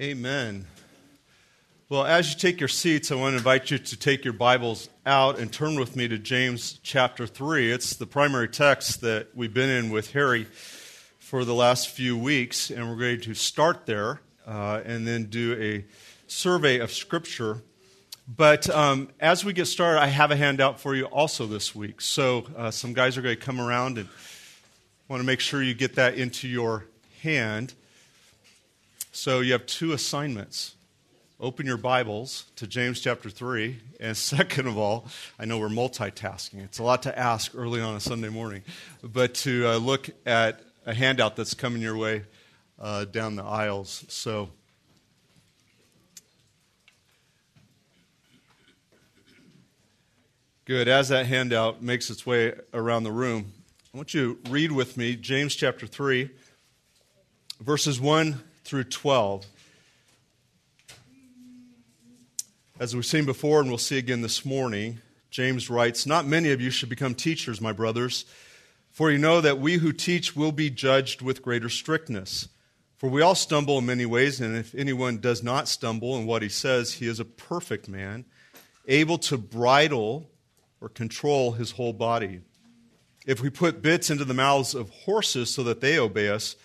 Amen. Well, as you take your seats, I want to invite you to take your Bibles out and turn with me to James chapter 3. It's the primary text that we've been in with Harry for the last few weeks, and we're going to start there uh, and then do a survey of Scripture. But um, as we get started, I have a handout for you also this week. So uh, some guys are going to come around and want to make sure you get that into your hand. So you have two assignments. Open your Bibles to James chapter 3. And second of all, I know we're multitasking. It's a lot to ask early on a Sunday morning, but to uh, look at a handout that's coming your way uh, down the aisles. So. Good. As that handout makes its way around the room, I want you to read with me James chapter 3, verses 1 through 12. As we've seen before and we'll see again this morning, James writes, Not many of you should become teachers, my brothers, for you know that we who teach will be judged with greater strictness. For we all stumble in many ways, and if anyone does not stumble in what he says, he is a perfect man, able to bridle or control his whole body. If we put bits into the mouths of horses so that they obey us,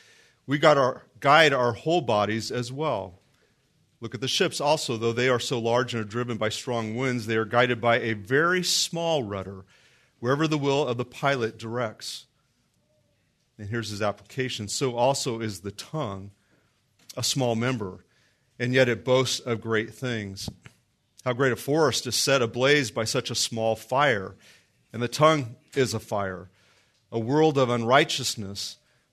we got our, guide our whole bodies as well. Look at the ships also, though they are so large and are driven by strong winds, they are guided by a very small rudder, wherever the will of the pilot directs. And here's his application so also is the tongue, a small member, and yet it boasts of great things. How great a forest is set ablaze by such a small fire, and the tongue is a fire, a world of unrighteousness.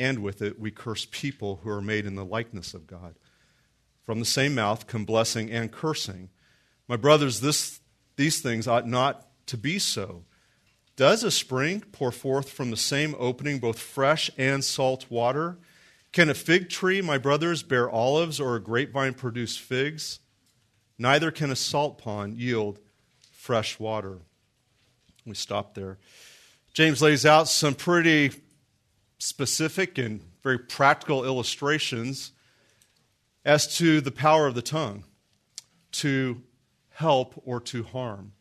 and with it we curse people who are made in the likeness of God. From the same mouth come blessing and cursing. My brothers, this, these things ought not to be so. Does a spring pour forth from the same opening both fresh and salt water? Can a fig tree, my brothers, bear olives or a grapevine produce figs? Neither can a salt pond yield fresh water. We stop there. James lays out some pretty specific and very practical illustrations as to the power of the tongue to help or to harm.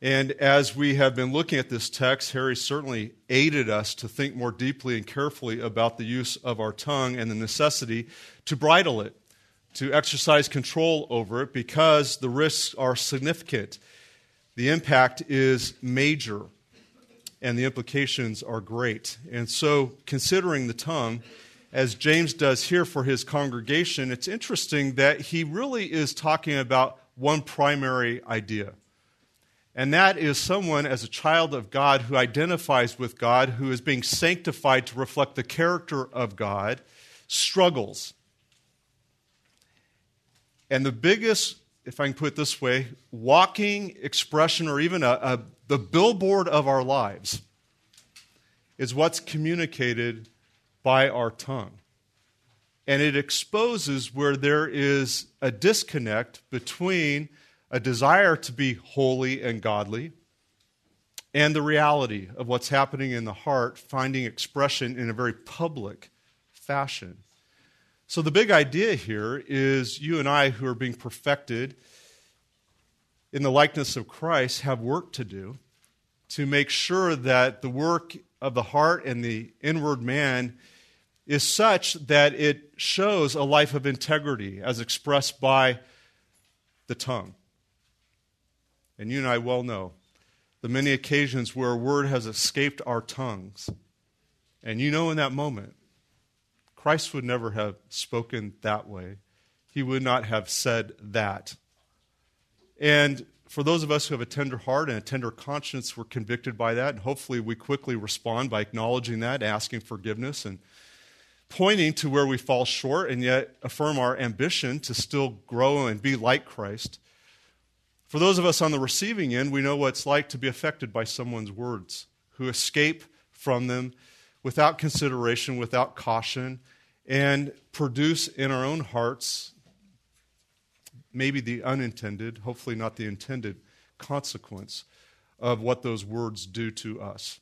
And as we have been looking at this text, Harry certainly aided us to think more deeply and carefully about the use of our tongue and the necessity to bridle it, to exercise control over it, because the risks are significant. The impact is major and the implications are great. And so, considering the tongue, as James does here for his congregation, it's interesting that he really is talking about one primary idea. And that is someone, as a child of God, who identifies with God, who is being sanctified to reflect the character of God, struggles. And the biggest, if I can put it this way, walking expression or even a, a the billboard of our lives is what's communicated by our tongue. And it exposes where there is a disconnect between a desire to be holy and godly and the reality of what's happening in the heart finding expression in a very public fashion. So, the big idea here is you and I, who are being perfected in the likeness of Christ have work to do to make sure that the work of the heart and the inward man is such that it shows a life of integrity as expressed by the tongue. And you and I well know the many occasions where a word has escaped our tongues. And you know in that moment, Christ would never have spoken that way. He would not have said that. And for those of us who have a tender heart and a tender conscience, we're convicted by that. And hopefully, we quickly respond by acknowledging that, asking forgiveness, and pointing to where we fall short, and yet affirm our ambition to still grow and be like Christ. For those of us on the receiving end, we know what it's like to be affected by someone's words, who escape from them without consideration, without caution, and produce in our own hearts maybe the unintended, hopefully not the intended, consequence of what those words do to us.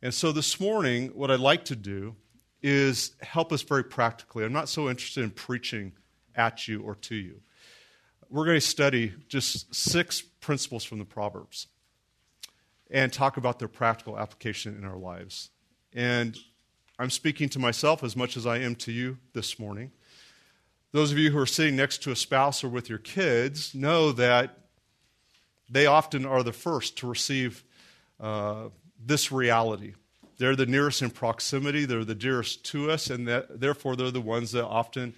And so this morning, what I'd like to do is help us very practically. I'm not so interested in preaching at you or to you. We're going to study just six principles from the Proverbs and talk about their practical application in our lives. And I'm speaking to myself as much as I am to you this morning. Those of you who are sitting next to a spouse or with your kids know that they often are the first to receive uh, this reality. They're the nearest in proximity, they're the dearest to us, and that, therefore they're the ones that often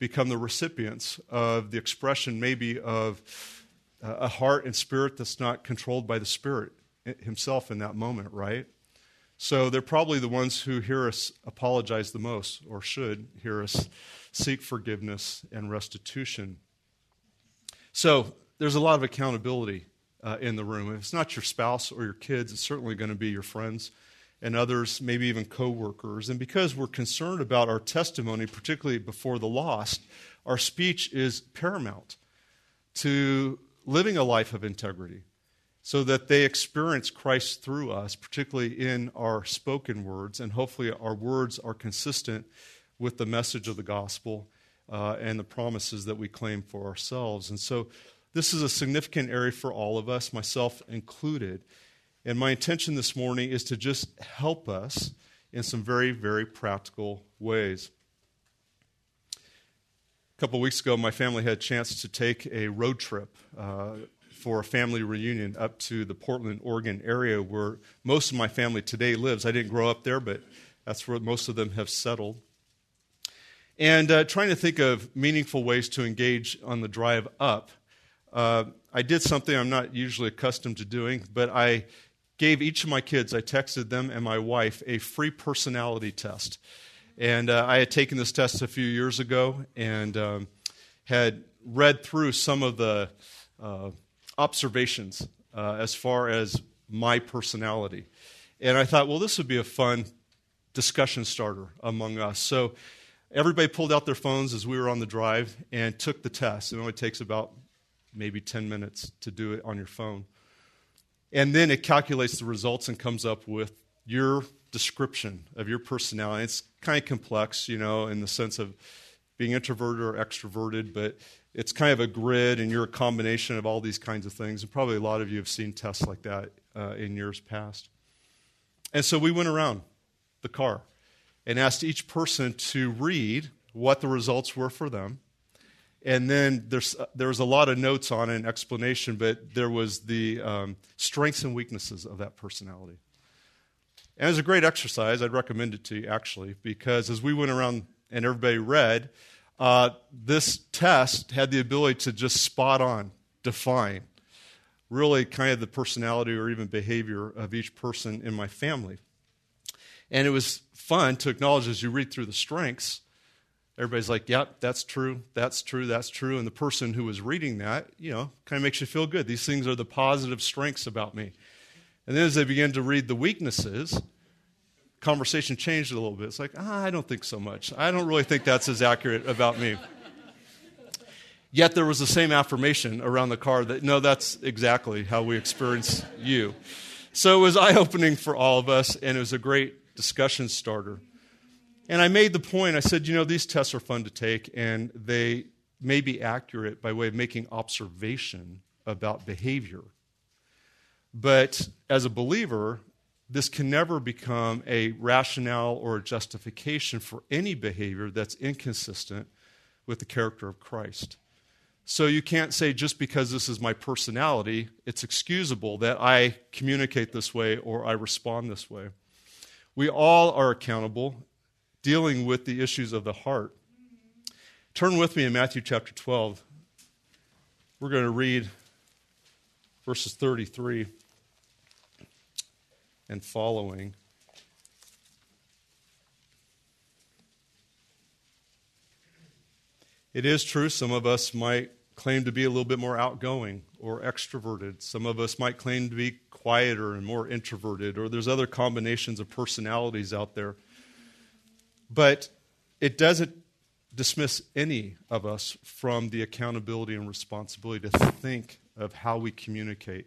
become the recipients of the expression, maybe, of a heart and spirit that's not controlled by the Spirit Himself in that moment, right? So they're probably the ones who hear us apologize the most, or should hear us seek forgiveness and restitution. So there's a lot of accountability uh, in the room. If it's not your spouse or your kids, it's certainly going to be your friends and others, maybe even coworkers. And because we're concerned about our testimony, particularly before the lost, our speech is paramount to living a life of integrity so that they experience Christ through us, particularly in our spoken words, and hopefully our words are consistent with the message of the gospel uh, and the promises that we claim for ourselves. And so this is a significant area for all of us, myself included. And my intention this morning is to just help us in some very, very practical ways. A couple weeks ago, my family had a chance to take a road trip uh, for a family reunion up to the Portland, Oregon area where most of my family today lives. I didn't grow up there, but that's where most of them have settled. And uh, trying to think of meaningful ways to engage on the drive up, uh, I did something I'm not usually accustomed to doing, but I gave each of my kids, I texted them and my wife, a free personality test. And uh, I had taken this test a few years ago and um, had read through some of the uh, observations uh, as far as my personality. And I thought, well, this would be a fun discussion starter among us. So everybody pulled out their phones as we were on the drive and took the test. It only takes about maybe 10 minutes to do it on your phone. And then it calculates the results and comes up with your description of your personality. It's kind of complex, you know, in the sense of being introverted or extroverted, but it's kind of a grid and you're a combination of all these kinds of things. And probably a lot of you have seen tests like that uh, in years past. And so we went around the car and asked each person to read what the results were for them and then there's, uh, there was a lot of notes on it and explanation, but there was the um, strengths and weaknesses of that personality. And it was a great exercise. I'd recommend it to you, actually, because as we went around and everybody read, uh, this test had the ability to just spot on, define, really kind of the personality or even behavior of each person in my family. And it was fun to acknowledge as you read through the strengths everybody's like, yep, that's true, that's true, that's true. And the person who was reading that, you know, kind of makes you feel good. These things are the positive strengths about me. And then as they begin to read the weaknesses, conversation changed a little bit. It's like, ah, I don't think so much. I don't really think that's as accurate about me. Yet there was the same affirmation around the car that, no, that's exactly how we experience you. So it was eye opening for all of us, and it was a great discussion starter. And I made the point I said, you know, these tests are fun to take, and they may be accurate by way of making observation about behavior. But as a believer, this can never become a rationale or a justification for any behavior that's inconsistent with the character of Christ. So you can't say just because this is my personality, it's excusable that I communicate this way or I respond this way. We all are accountable dealing with the issues of the heart. Turn with me in Matthew chapter 12. We're going to read verses 33 and following. It is true, some of us might claim to be a little bit more outgoing or extroverted. Some of us might claim to be quieter and more introverted, or there's other combinations of personalities out there. But it doesn't dismiss any of us from the accountability and responsibility to think of how we communicate,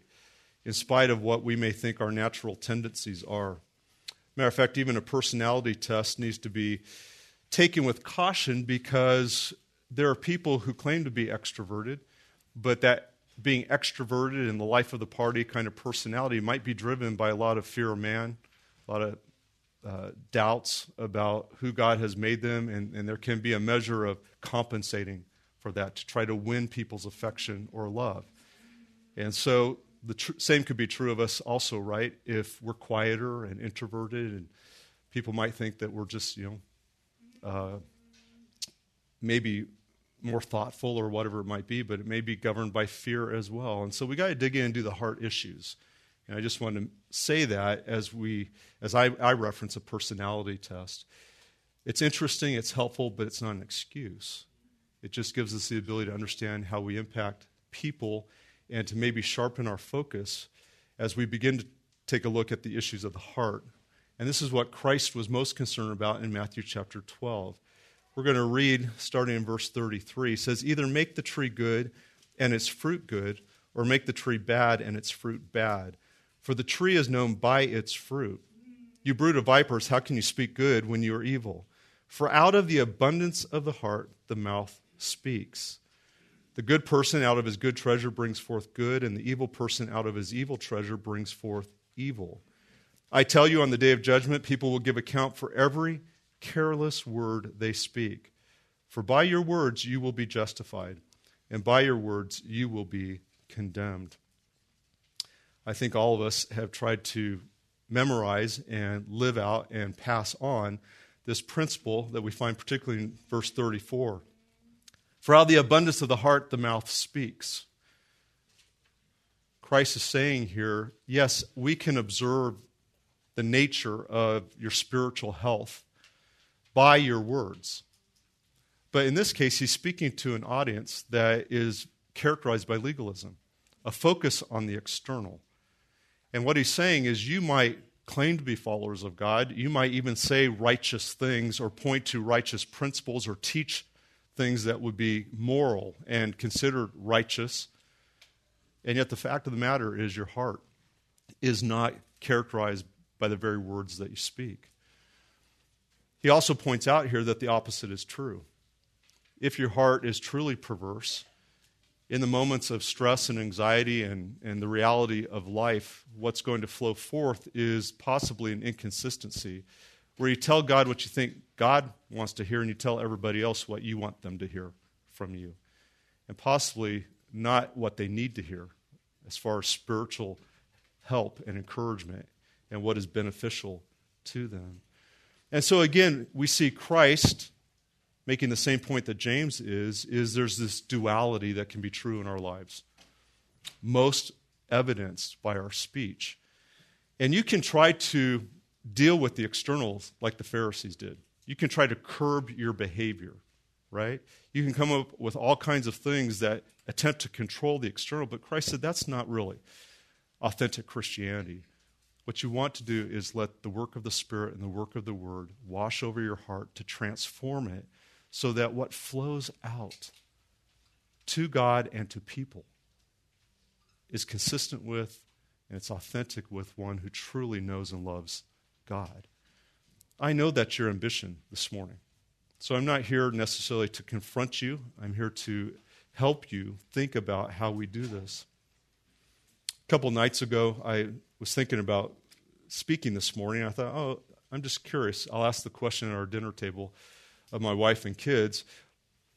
in spite of what we may think our natural tendencies are. Matter of fact, even a personality test needs to be taken with caution because there are people who claim to be extroverted, but that being extroverted in the life of the party kind of personality might be driven by a lot of fear of man, a lot of uh, doubts about who God has made them, and, and there can be a measure of compensating for that to try to win people's affection or love. And so the tr- same could be true of us also, right? If we're quieter and introverted, and people might think that we're just, you know, uh, maybe more thoughtful or whatever it might be, but it may be governed by fear as well. And so we got to dig in and do the heart issues. And I just want to say that as we, as I, I reference a personality test. It's interesting, it's helpful, but it's not an excuse. It just gives us the ability to understand how we impact people and to maybe sharpen our focus as we begin to take a look at the issues of the heart. And this is what Christ was most concerned about in Matthew chapter 12. We're going to read starting in verse 33. It says, Either make the tree good and its fruit good, or make the tree bad and its fruit bad. For the tree is known by its fruit. You brood of vipers, how can you speak good when you are evil? For out of the abundance of the heart, the mouth speaks. The good person out of his good treasure brings forth good, and the evil person out of his evil treasure brings forth evil. I tell you, on the day of judgment, people will give account for every careless word they speak. For by your words you will be justified, and by your words you will be condemned. I think all of us have tried to memorize and live out and pass on this principle that we find particularly in verse 34. For out of the abundance of the heart, the mouth speaks. Christ is saying here, yes, we can observe the nature of your spiritual health by your words. But in this case, he's speaking to an audience that is characterized by legalism, a focus on the external. And what he's saying is you might claim to be followers of God, you might even say righteous things or point to righteous principles or teach things that would be moral and considered righteous. And yet, the fact of the matter is, your heart is not characterized by the very words that you speak. He also points out here that the opposite is true. If your heart is truly perverse, in the moments of stress and anxiety and, and the reality of life, what's going to flow forth is possibly an inconsistency where you tell God what you think God wants to hear and you tell everybody else what you want them to hear from you. And possibly not what they need to hear as far as spiritual help and encouragement and what is beneficial to them. And so again, we see Christ making the same point that James is is there's this duality that can be true in our lives. Most evidenced by our speech. And you can try to deal with the externals like the Pharisees did. You can try to curb your behavior, right? You can come up with all kinds of things that attempt to control the external, but Christ said that's not really authentic Christianity. What you want to do is let the work of the Spirit and the work of the Word wash over your heart to transform it so that what flows out to God and to people is consistent with and it's authentic with one who truly knows and loves God. I know that's your ambition this morning. So I'm not here necessarily to confront you, I'm here to help you think about how we do this. A couple nights ago, I was thinking about speaking this morning. I thought, oh, I'm just curious. I'll ask the question at our dinner table of my wife and kids.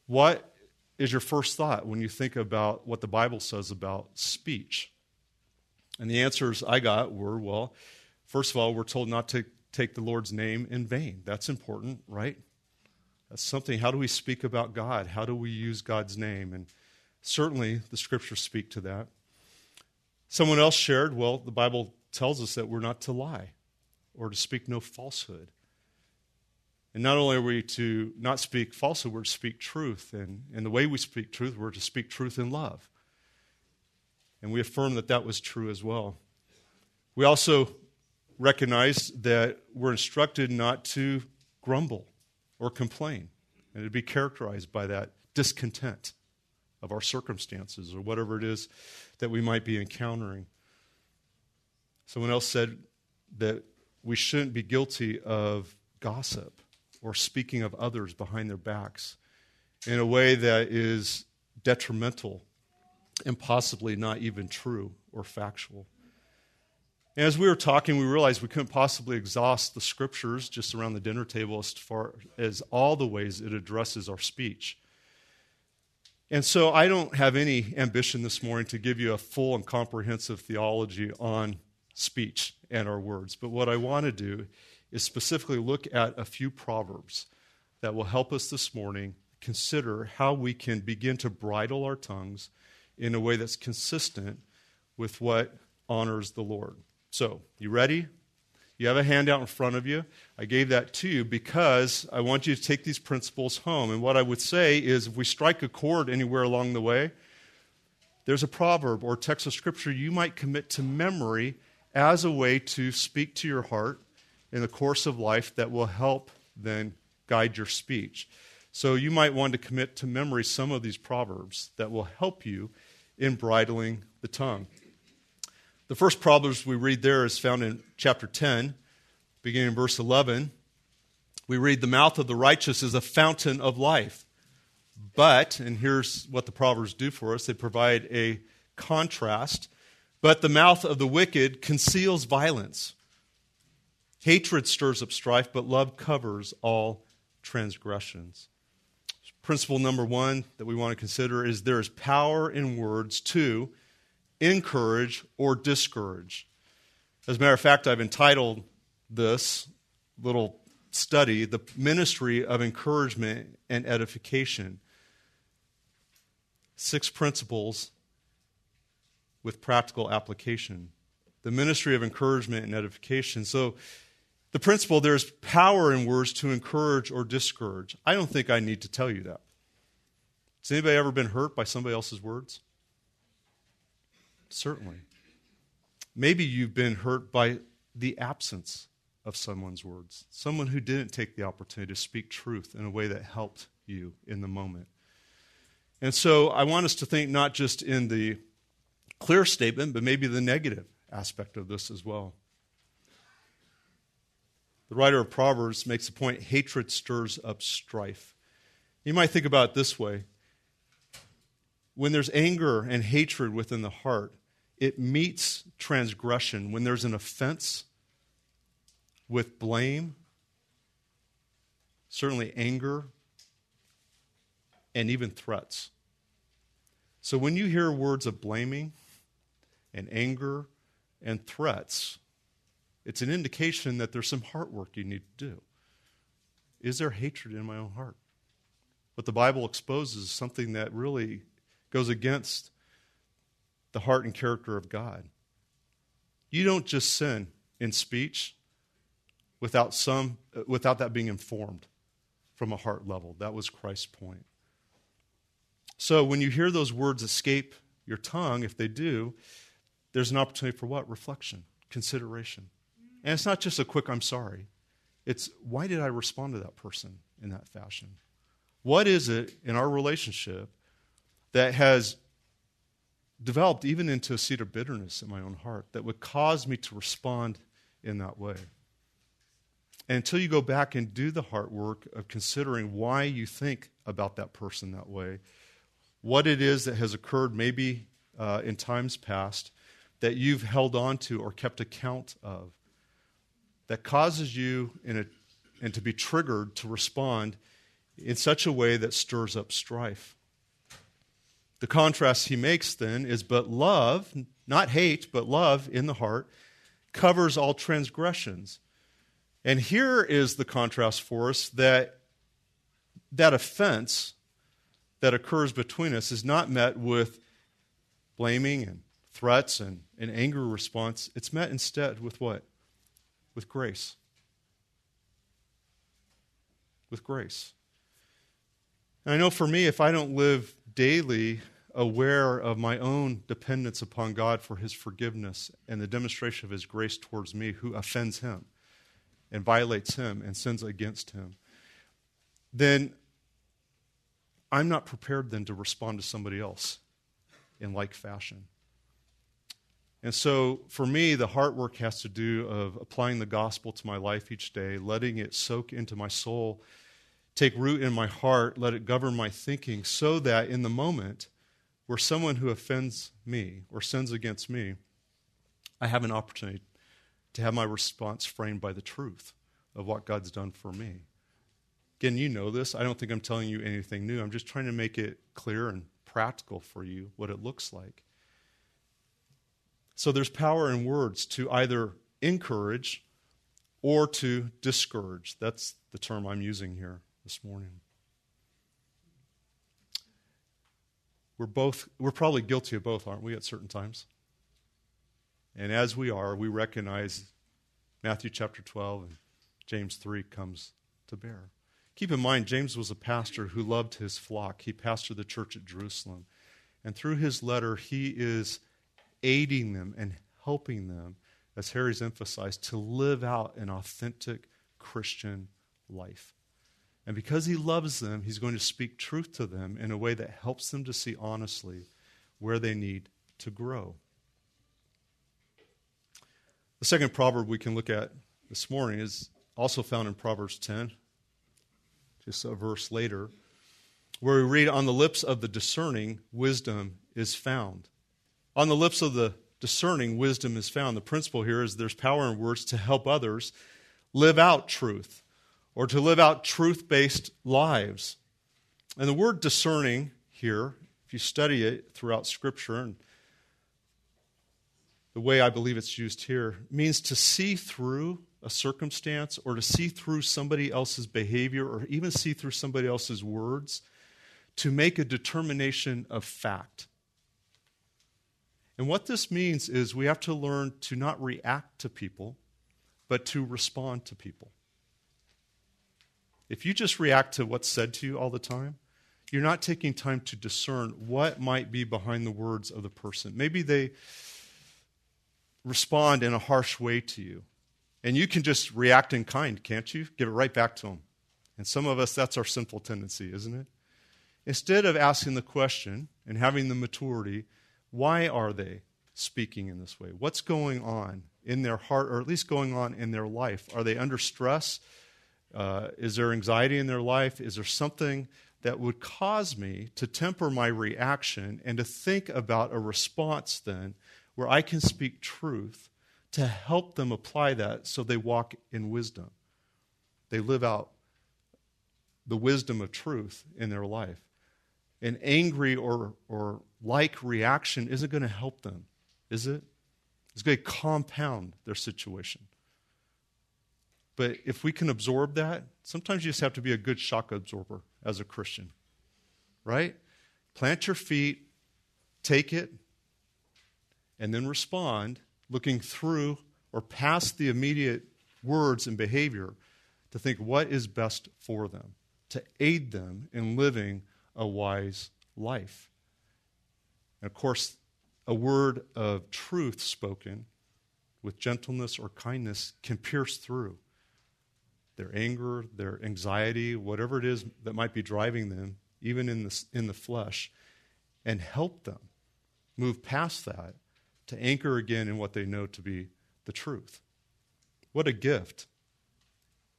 What is your first thought when you think about what the Bible says about speech? And the answers I got were well, first of all, we're told not to take the Lord's name in vain. That's important, right? That's something. How do we speak about God? How do we use God's name? And certainly the scriptures speak to that. Someone else shared, well, the Bible tells us that we're not to lie or to speak no falsehood. And not only are we to not speak falsehood, we're to speak truth. And, and the way we speak truth, we're to speak truth in love. And we affirm that that was true as well. We also recognize that we're instructed not to grumble or complain, and to be characterized by that discontent of our circumstances or whatever it is that we might be encountering. Someone else said that we shouldn't be guilty of gossip or speaking of others behind their backs in a way that is detrimental and possibly not even true or factual. And as we were talking, we realized we couldn't possibly exhaust the scriptures just around the dinner table as far as all the ways it addresses our speech. And so I don't have any ambition this morning to give you a full and comprehensive theology on speech and our words. But what I want to do is specifically look at a few proverbs that will help us this morning consider how we can begin to bridle our tongues in a way that's consistent with what honors the Lord. So, you ready? You have a handout in front of you. I gave that to you because I want you to take these principles home. And what I would say is if we strike a chord anywhere along the way, there's a proverb or text of scripture you might commit to memory as a way to speak to your heart in the course of life that will help then guide your speech. So you might want to commit to memory some of these proverbs that will help you in bridling the tongue. The first Proverbs we read there is found in chapter 10, beginning in verse 11. We read, The mouth of the righteous is a fountain of life. But, and here's what the Proverbs do for us they provide a contrast. But the mouth of the wicked conceals violence. Hatred stirs up strife, but love covers all transgressions. Principle number one that we want to consider is there is power in words to encourage or discourage. As a matter of fact, I've entitled this little study The Ministry of Encouragement and Edification. Six principles with practical application. The ministry of encouragement and edification. So, the principle there's power in words to encourage or discourage. I don't think I need to tell you that. Has anybody ever been hurt by somebody else's words? Certainly. Maybe you've been hurt by the absence of someone's words, someone who didn't take the opportunity to speak truth in a way that helped you in the moment. And so I want us to think not just in the clear statement, but maybe the negative aspect of this as well. The writer of Proverbs makes the point hatred stirs up strife. You might think about it this way when there's anger and hatred within the heart, it meets transgression. When there's an offense with blame, certainly anger, and even threats. So when you hear words of blaming and anger and threats, it's an indication that there's some heart work you need to do. Is there hatred in my own heart? What the Bible exposes is something that really goes against the heart and character of God. You don't just sin in speech without some without that being informed from a heart level. That was Christ's point. So when you hear those words escape your tongue, if they do, there's an opportunity for what? Reflection, consideration. And it's not just a quick I'm sorry. It's why did I respond to that person in that fashion? What is it in our relationship that has developed even into a seed of bitterness in my own heart that would cause me to respond in that way. And until you go back and do the heart work of considering why you think about that person that way, what it is that has occurred maybe uh, in times past that you've held on to or kept account of, that causes you a, and to be triggered to respond in such a way that stirs up strife. The contrast he makes then is but love, not hate, but love in the heart, covers all transgressions. And here is the contrast for us that that offense that occurs between us is not met with blaming and threats and an angry response. It's met instead with what? With grace. with grace. And I know for me, if I don't live daily aware of my own dependence upon God for his forgiveness and the demonstration of his grace towards me who offends him and violates him and sins against him, then I'm not prepared then to respond to somebody else in like fashion. And so for me, the heart work has to do of applying the gospel to my life each day, letting it soak into my soul, take root in my heart, let it govern my thinking, so that in the moment where someone who offends me or sins against me, I have an opportunity to have my response framed by the truth of what God's done for me. Again, you know this. I don't think I'm telling you anything new. I'm just trying to make it clear and practical for you what it looks like. So there's power in words to either encourage or to discourage. That's the term I'm using here this morning. We're both we're probably guilty of both, aren't we, at certain times? And as we are, we recognize Matthew chapter 12 and James 3 comes to bear. Keep in mind, James was a pastor who loved his flock. He pastored the church at Jerusalem. And through his letter, he is aiding them and helping them, as Harry's emphasized, to live out an authentic Christian life. And because he loves them, he's going to speak truth to them in a way that helps them to see honestly where they need to grow. The second proverb we can look at this morning is also found in Proverbs 10, just a verse later, where we read, On the lips of the discerning, wisdom is found. On the lips of the discerning, wisdom is found. The principle here is there's power in words to help others live out truth or to live out truth based lives. And the word discerning here, if you study it throughout Scripture and the way I believe it's used here, means to see through a circumstance or to see through somebody else's behavior or even see through somebody else's words to make a determination of fact. And what this means is we have to learn to not react to people, but to respond to people. If you just react to what's said to you all the time, you're not taking time to discern what might be behind the words of the person. Maybe they respond in a harsh way to you. And you can just react in kind, can't you? Give it right back to them. And some of us, that's our sinful tendency, isn't it? Instead of asking the question and having the maturity, why are they speaking in this way? What's going on in their heart, or at least going on in their life? Are they under stress? Uh, is there anxiety in their life? Is there something that would cause me to temper my reaction and to think about a response then where I can speak truth to help them apply that so they walk in wisdom. They live out the wisdom of truth in their life. An angry or, or like reaction isn't going to help them, is it? It's going to compound their situation. But if we can absorb that, sometimes you just have to be a good shock absorber as a Christian, right? Plant your feet, take it, and then respond looking through or past the immediate words and behavior to think what is best for them, to aid them in living a wise life. And of course, a word of truth spoken with gentleness or kindness can pierce through their anger, their anxiety, whatever it is that might be driving them, even in the, in the flesh, and help them move past that to anchor again in what they know to be the truth. What a gift.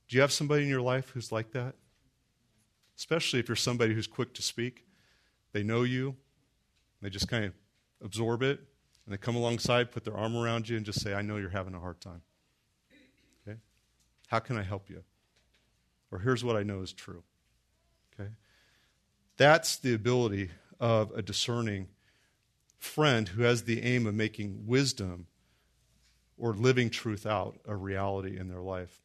Do you have somebody in your life who's like that? Especially if you're somebody who's quick to speak. They know you, they just kind of absorb it, and they come alongside, put their arm around you, and just say, I know you're having a hard time. How can I help you? Or here's what I know is true. Okay? That's the ability of a discerning friend who has the aim of making wisdom or living truth out a reality in their life.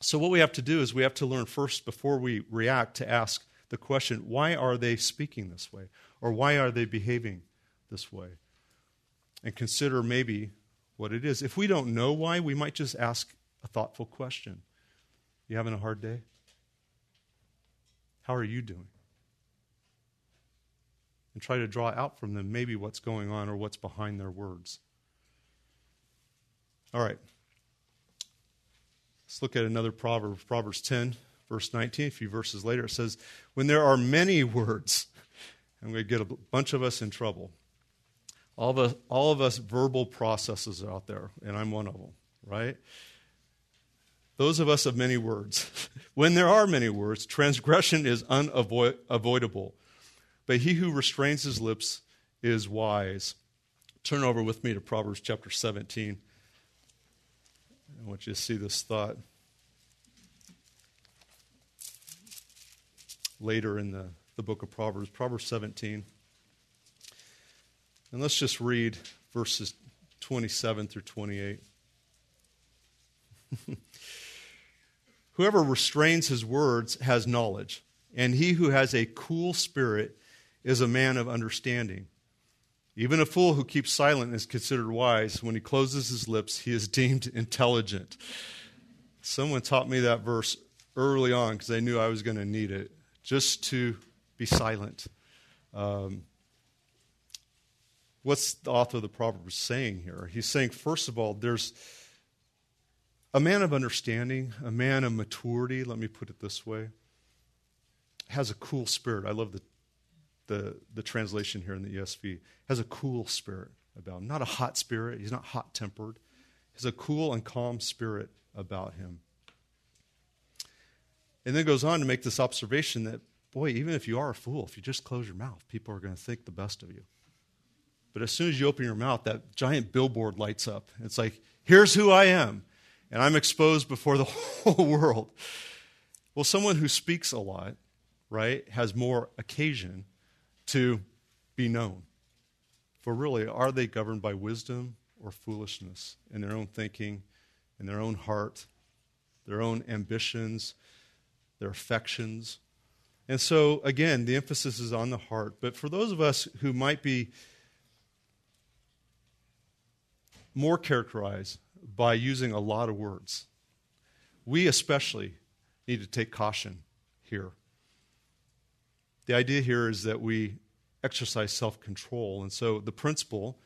So, what we have to do is we have to learn first, before we react, to ask the question why are they speaking this way? Or why are they behaving this way? And consider maybe what it is. If we don't know why, we might just ask thoughtful question. You having a hard day? How are you doing? And try to draw out from them maybe what's going on or what's behind their words. All right. Let's look at another proverb, Proverbs 10, verse 19. A few verses later, it says, When there are many words, I'm going to get a bunch of us in trouble. All of us, all of us verbal processes out there, and I'm one of them, right? Those of us of many words. when there are many words, transgression is unavoidable. But he who restrains his lips is wise. Turn over with me to Proverbs chapter 17. I want you to see this thought. Later in the, the book of Proverbs, Proverbs 17. And let's just read verses 27 through 28. Whoever restrains his words has knowledge, and he who has a cool spirit is a man of understanding. Even a fool who keeps silent is considered wise. When he closes his lips, he is deemed intelligent. Someone taught me that verse early on because they knew I was going to need it, just to be silent. Um, what's the author of the Proverbs saying here? He's saying, first of all, there's a man of understanding, a man of maturity, let me put it this way, has a cool spirit. I love the, the, the translation here in the ESV. Has a cool spirit about him. Not a hot spirit. He's not hot tempered. Has a cool and calm spirit about him. And then goes on to make this observation that, boy, even if you are a fool, if you just close your mouth, people are going to think the best of you. But as soon as you open your mouth, that giant billboard lights up. It's like, here's who I am and I'm exposed before the whole world. Well, someone who speaks a lot, right, has more occasion to be known. For really, are they governed by wisdom or foolishness in their own thinking, in their own heart, their own ambitions, their affections? And so, again, the emphasis is on the heart. But for those of us who might be more characterized by using a lot of words. We especially need to take caution here. The idea here is that we exercise self control. And so the principle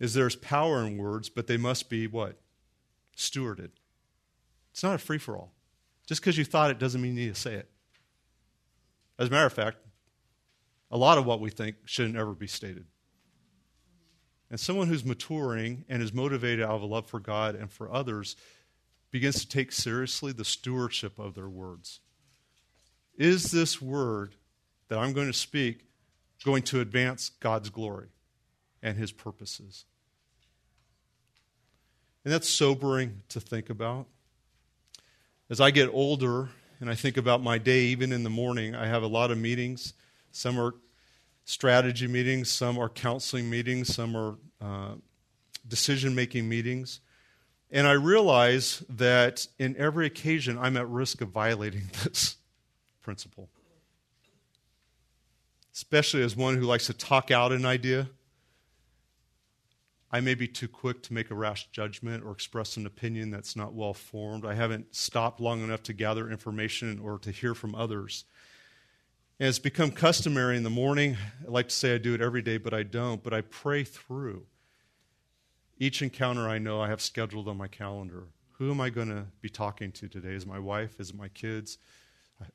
is there's power in words, but they must be what? Stewarded. It's not a free for all. Just because you thought it doesn't mean you need to say it. As a matter of fact, a lot of what we think shouldn't ever be stated. And someone who's maturing and is motivated out of a love for God and for others begins to take seriously the stewardship of their words. Is this word that I'm going to speak going to advance God's glory and his purposes? And that's sobering to think about. As I get older and I think about my day, even in the morning, I have a lot of meetings. Some are strategy meetings, some are counseling meetings, some are uh, decision making meetings. And I realize that in every occasion, I'm at risk of violating this principle. Especially as one who likes to talk out an idea. I may be too quick to make a rash judgment or express an opinion that's not well formed. I haven't stopped long enough to gather information or to hear from others. And it's become customary in the morning. I like to say I do it every day, but I don't. But I pray through each encounter I know I have scheduled on my calendar. Who am I going to be talking to today? Is my wife? Is it my kids?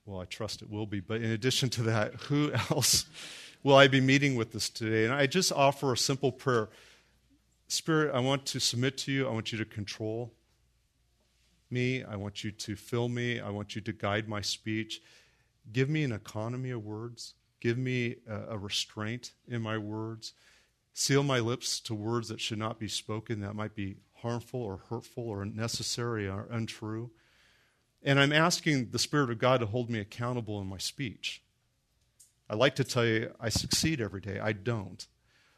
well, I trust it will be. But in addition to that, who else will I be meeting with this today? And I just offer a simple prayer Spirit, I want to submit to you. I want you to control me. I want you to fill me. I want you to guide my speech. Give me an economy of words. Give me a, a restraint in my words. Seal my lips to words that should not be spoken, that might be harmful or hurtful or unnecessary or untrue. And I'm asking the Spirit of God to hold me accountable in my speech. I like to tell you I succeed every day. I don't.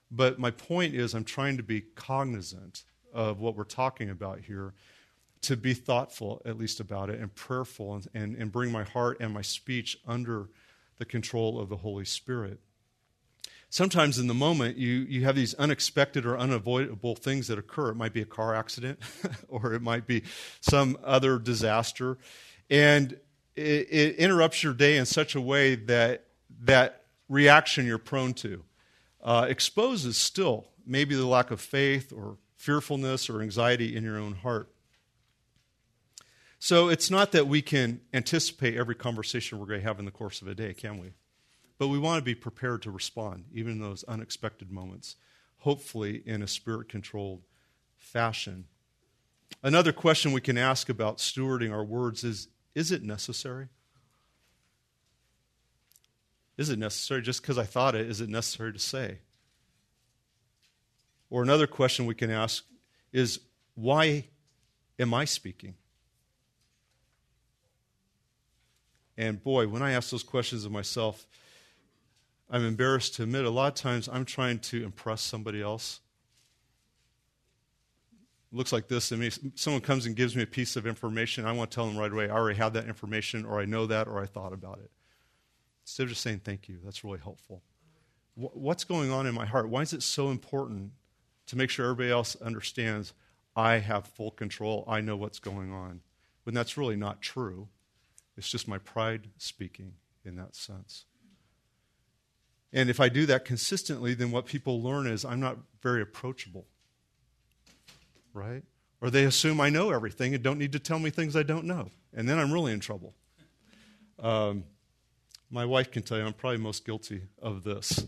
But my point is, I'm trying to be cognizant of what we're talking about here to be thoughtful, at least, about it and prayerful and, and, and bring my heart and my speech under the control of the Holy Spirit. Sometimes in the moment, you, you have these unexpected or unavoidable things that occur. It might be a car accident, or it might be some other disaster. And it, it interrupts your day in such a way that that reaction you're prone to uh, exposes still maybe the lack of faith or fearfulness or anxiety in your own heart. So it's not that we can anticipate every conversation we're going to have in the course of a day, can we? But we want to be prepared to respond, even in those unexpected moments, hopefully in a spirit controlled fashion. Another question we can ask about stewarding our words is Is it necessary? Is it necessary? Just because I thought it, is it necessary to say? Or another question we can ask is Why am I speaking? And boy, when I ask those questions of myself, I'm embarrassed to admit a lot of times I'm trying to impress somebody else. It looks like this to me. Someone comes and gives me a piece of information. I want to tell them right away, I already have that information, or I know that, or I thought about it. Instead of just saying thank you, that's really helpful. What's going on in my heart? Why is it so important to make sure everybody else understands I have full control? I know what's going on. When that's really not true. It's just my pride speaking in that sense. And if I do that consistently, then what people learn is I'm not very approachable. Right? Or they assume I know everything and don't need to tell me things I don't know. And then I'm really in trouble. Um, my wife can tell you I'm probably most guilty of this.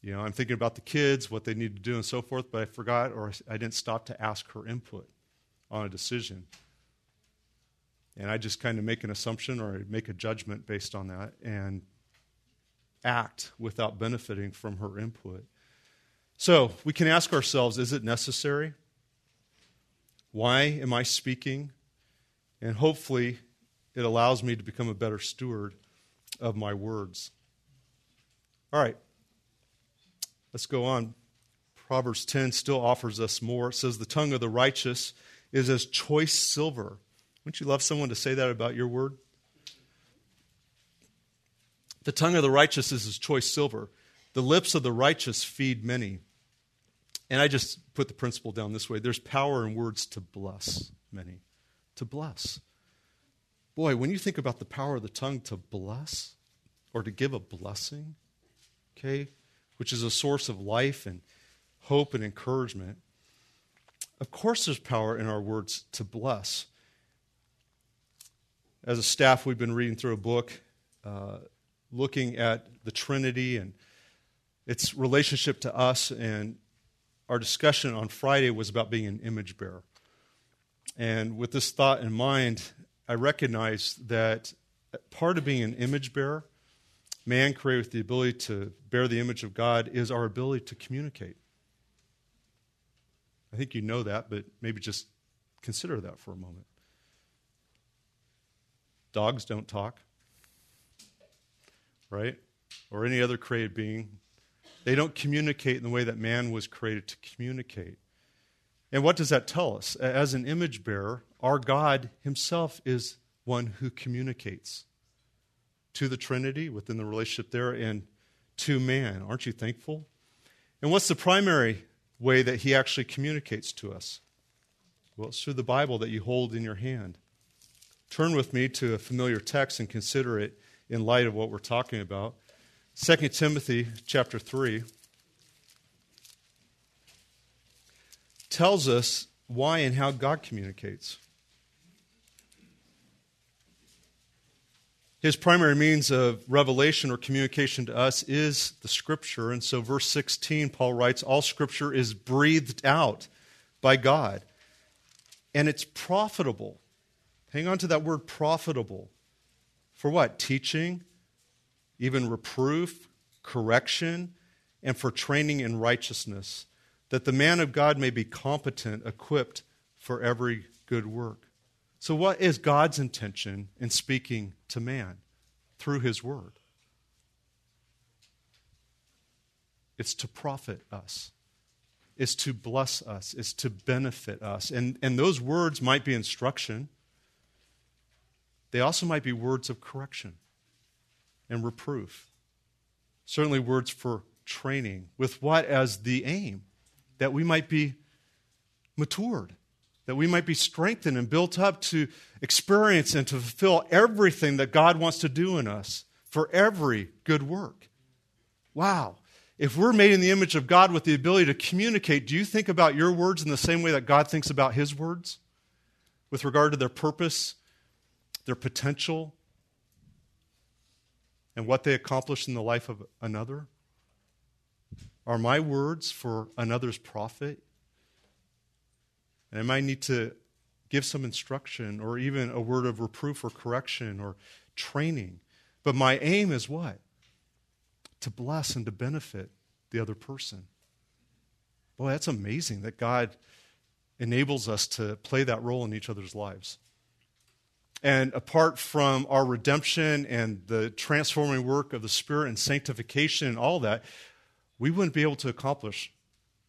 You know, I'm thinking about the kids, what they need to do, and so forth, but I forgot or I didn't stop to ask her input on a decision. And I just kind of make an assumption or I make a judgment based on that and act without benefiting from her input. So we can ask ourselves is it necessary? Why am I speaking? And hopefully it allows me to become a better steward of my words. All right, let's go on. Proverbs 10 still offers us more. It says, The tongue of the righteous is as choice silver wouldn't you love someone to say that about your word? The tongue of the righteous is as choice silver. The lips of the righteous feed many. And I just put the principle down this way there's power in words to bless many. To bless. Boy, when you think about the power of the tongue to bless or to give a blessing, okay, which is a source of life and hope and encouragement, of course there's power in our words to bless as a staff, we've been reading through a book uh, looking at the Trinity and its relationship to us. And our discussion on Friday was about being an image bearer. And with this thought in mind, I recognize that part of being an image bearer, man created with the ability to bear the image of God, is our ability to communicate. I think you know that, but maybe just consider that for a moment. Dogs don't talk, right? Or any other created being. They don't communicate in the way that man was created to communicate. And what does that tell us? As an image bearer, our God himself is one who communicates to the Trinity within the relationship there and to man. Aren't you thankful? And what's the primary way that he actually communicates to us? Well, it's through the Bible that you hold in your hand. Turn with me to a familiar text and consider it in light of what we're talking about. 2 Timothy chapter 3 tells us why and how God communicates. His primary means of revelation or communication to us is the Scripture. And so, verse 16, Paul writes, All Scripture is breathed out by God, and it's profitable Hang on to that word profitable. For what? Teaching, even reproof, correction, and for training in righteousness, that the man of God may be competent, equipped for every good work. So, what is God's intention in speaking to man through his word? It's to profit us. It's to bless us. It's to benefit us. And, and those words might be instruction. They also might be words of correction and reproof. Certainly, words for training, with what as the aim? That we might be matured, that we might be strengthened and built up to experience and to fulfill everything that God wants to do in us for every good work. Wow. If we're made in the image of God with the ability to communicate, do you think about your words in the same way that God thinks about his words with regard to their purpose, their potential, and what they accomplish in the life of another? Are my words for another's profit? And I might need to give some instruction or even a word of reproof or correction or training. But my aim is what? To bless and to benefit the other person. Boy, that's amazing that God enables us to play that role in each other's lives. And apart from our redemption and the transforming work of the Spirit and sanctification and all that, we wouldn't be able to accomplish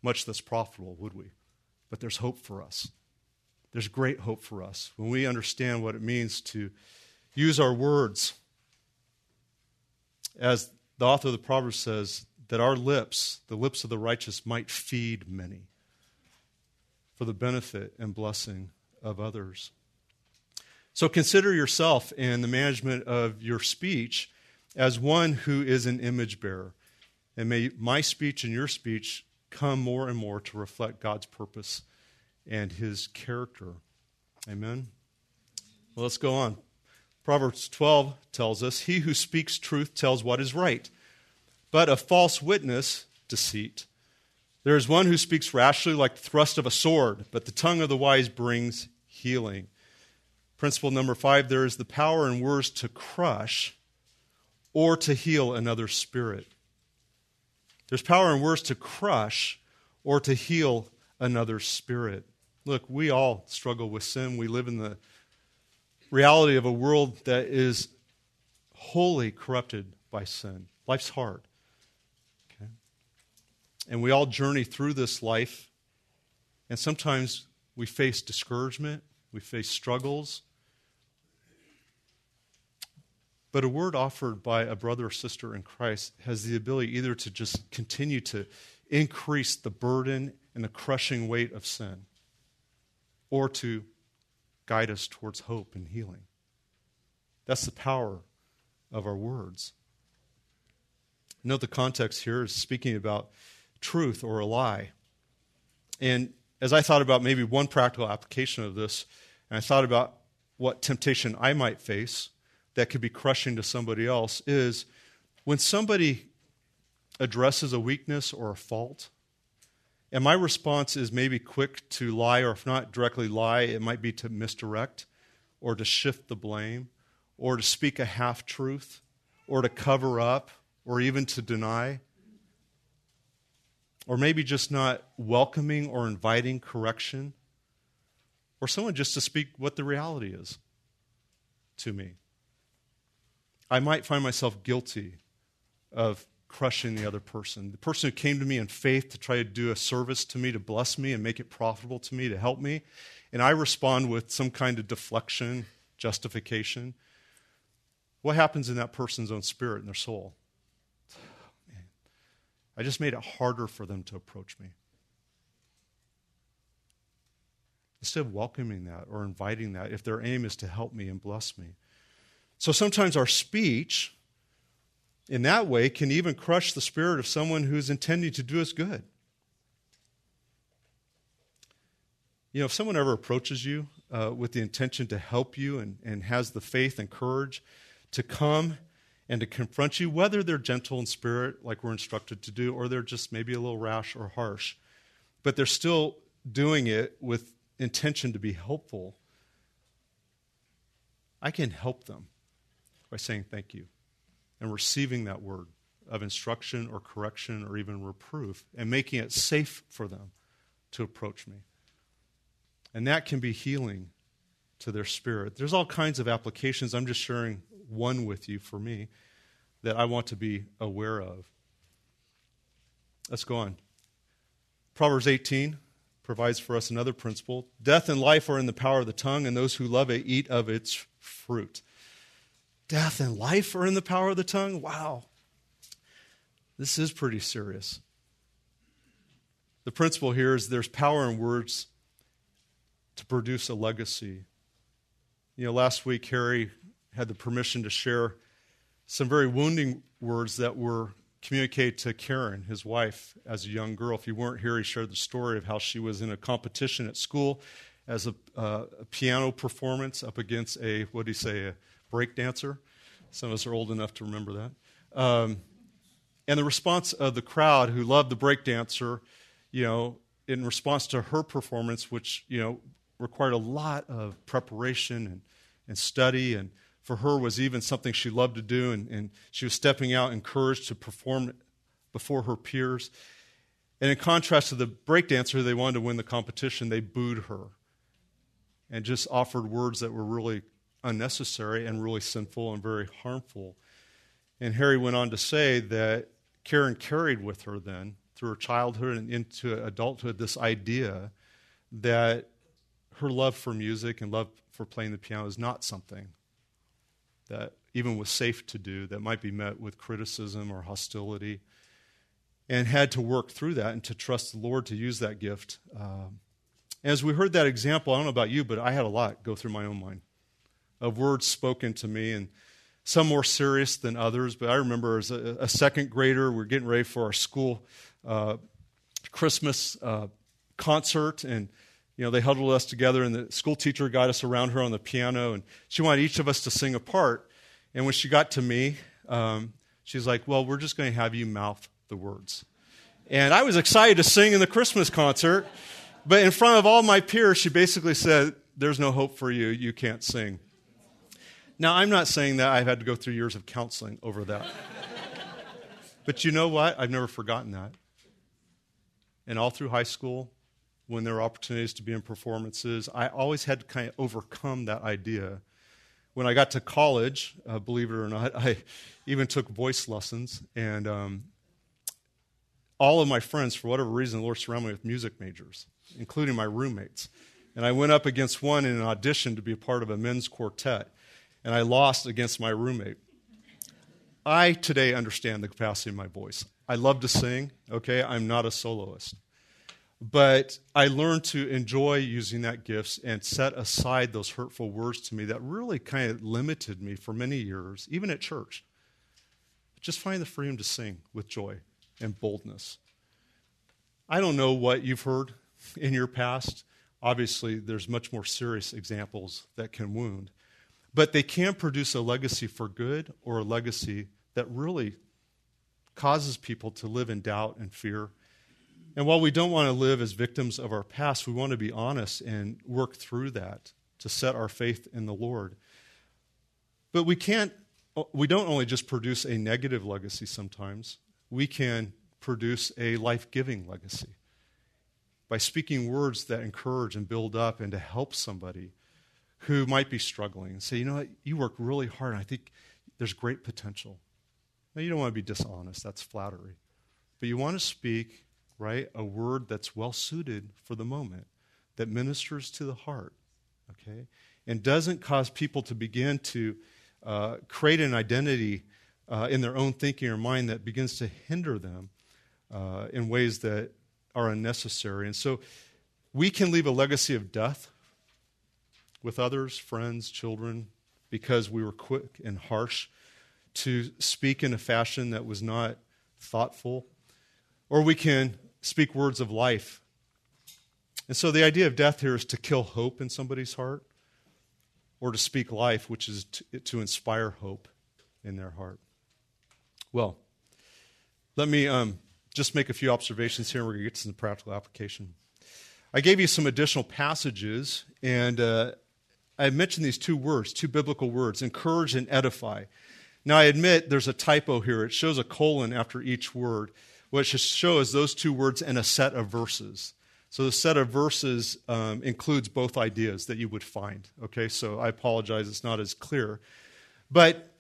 much that's profitable, would we? But there's hope for us. There's great hope for us when we understand what it means to use our words. As the author of the Proverbs says, that our lips, the lips of the righteous, might feed many for the benefit and blessing of others. So consider yourself in the management of your speech as one who is an image bearer. And may my speech and your speech come more and more to reflect God's purpose and his character. Amen. Well, let's go on. Proverbs 12 tells us He who speaks truth tells what is right, but a false witness, deceit. There is one who speaks rashly like the thrust of a sword, but the tongue of the wise brings healing. Principle number five there is the power in words to crush or to heal another spirit. There's power in words to crush or to heal another spirit. Look, we all struggle with sin. We live in the reality of a world that is wholly corrupted by sin. Life's hard. Okay? And we all journey through this life, and sometimes we face discouragement, we face struggles. But a word offered by a brother or sister in Christ has the ability either to just continue to increase the burden and the crushing weight of sin, or to guide us towards hope and healing. That's the power of our words. Note the context here is speaking about truth or a lie. And as I thought about maybe one practical application of this, and I thought about what temptation I might face that could be crushing to somebody else, is when somebody addresses a weakness or a fault, and my response is maybe quick to lie, or if not directly lie, it might be to misdirect or to shift the blame or to speak a half truth or to cover up or even to deny. Or maybe just not welcoming or inviting correction. Or someone just to speak what the reality is to me. I might find myself guilty of crushing the other person. The person who came to me in faith to try to do a service to me, to bless me and make it profitable to me, to help me. And I respond with some kind of deflection, justification. What happens in that person's own spirit and their soul? Oh, man, I just made it harder for them to approach me. Instead of welcoming that or inviting that, if their aim is to help me and bless me. So sometimes our speech in that way can even crush the spirit of someone who's intending to do us good. You know, if someone ever approaches you uh, with the intention to help you and, and has the faith and courage to come and to confront you, whether they're gentle in spirit, like we're instructed to do, or they're just maybe a little rash or harsh, but they're still doing it with intention to be helpful, I can help them by saying thank you and receiving that word of instruction or correction or even reproof and making it safe for them to approach me. And that can be healing to their spirit. There's all kinds of applications. I'm just sharing one with you for me that I want to be aware of. Let's go on. Proverbs 18 provides for us another principle. Death and life are in the power of the tongue, and those who love it eat of its fruit. Death and life are in the power of the tongue? Wow. This is pretty serious. The principle here is there's power in words to produce a legacy. You know, last week, Harry had the permission to share some very wounding words that were communicated to Karen, his wife, as a young girl. If you weren't here, he shared the story of how she was in a competition at school as a, uh, a piano performance up against a, what do you say, a break dancer. Some of us are old enough to remember that. Um, and the response of the crowd who loved the break dancer, you know, in response to her performance, which, you know, required a lot of preparation and, and study and for her was even something she loved to do and, and she was stepping out encouraged to perform before her peers. And in contrast to the breakdancer they wanted to win the competition. They booed her and just offered words that were really unnecessary and really sinful and very harmful. And harry went on to say that karen carried with her then through her childhood and into adulthood this idea that her love for music and love for playing the piano is not something that even was safe to do that might be met with criticism or hostility, and had to work through that and to trust the Lord to use that gift. Um, as we heard that example, I don't know about you, but I had a lot go through my own mind of words spoken to me, and some more serious than others. But I remember as a, a second grader, we are getting ready for our school uh, Christmas uh, concert, and you know, they huddled us together, and the school teacher got us around her on the piano, and she wanted each of us to sing a part. And when she got to me, um, she's like, Well, we're just going to have you mouth the words. And I was excited to sing in the Christmas concert, but in front of all my peers, she basically said, There's no hope for you. You can't sing. Now, I'm not saying that I've had to go through years of counseling over that. but you know what? I've never forgotten that. And all through high school, when there were opportunities to be in performances. I always had to kind of overcome that idea. When I got to college, uh, believe it or not, I even took voice lessons. And um, all of my friends, for whatever reason, the Lord surrounded me with music majors, including my roommates. And I went up against one in an audition to be a part of a men's quartet, and I lost against my roommate. I today understand the capacity of my voice. I love to sing, okay? I'm not a soloist. But I learned to enjoy using that gift and set aside those hurtful words to me that really kind of limited me for many years, even at church. Just find the freedom to sing with joy and boldness. I don't know what you've heard in your past. Obviously, there's much more serious examples that can wound. But they can produce a legacy for good or a legacy that really causes people to live in doubt and fear and while we don't want to live as victims of our past, we want to be honest and work through that to set our faith in the Lord. But we can't, we don't only just produce a negative legacy sometimes, we can produce a life giving legacy by speaking words that encourage and build up and to help somebody who might be struggling and say, you know what, you work really hard and I think there's great potential. Now, you don't want to be dishonest, that's flattery. But you want to speak right? A word that's well suited for the moment, that ministers to the heart, okay? And doesn't cause people to begin to uh, create an identity uh, in their own thinking or mind that begins to hinder them uh, in ways that are unnecessary. And so we can leave a legacy of death with others, friends, children, because we were quick and harsh to speak in a fashion that was not thoughtful. Or we can speak words of life. And so the idea of death here is to kill hope in somebody's heart or to speak life, which is to, to inspire hope in their heart. Well, let me um, just make a few observations here and we're going to get to some practical application. I gave you some additional passages, and uh, I mentioned these two words, two biblical words encourage and edify. Now, I admit there's a typo here. It shows a colon after each word what should show is those two words in a set of verses. So the set of verses um, includes both ideas that you would find. Okay, so I apologize, it's not as clear. But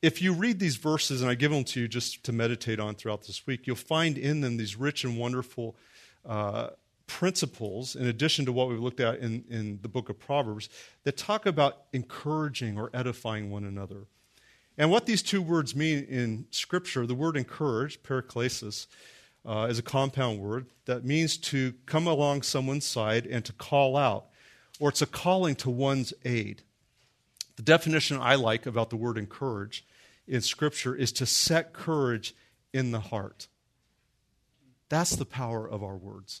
if you read these verses, and I give them to you just to meditate on throughout this week, you'll find in them these rich and wonderful uh, principles, in addition to what we've looked at in, in the book of Proverbs, that talk about encouraging or edifying one another. And what these two words mean in Scripture, the word encourage, paraklesis, uh, is a compound word that means to come along someone's side and to call out, or it's a calling to one's aid. The definition I like about the word encourage in Scripture is to set courage in the heart. That's the power of our words,